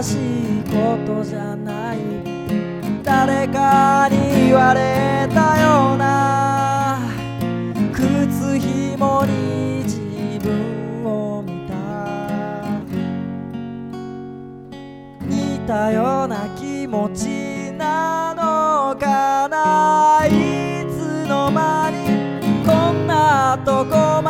らしいことじゃない。誰かに言われたような。靴ひもに自分を見た。似たような気持ちなのかな。いつの間にこんなとこまで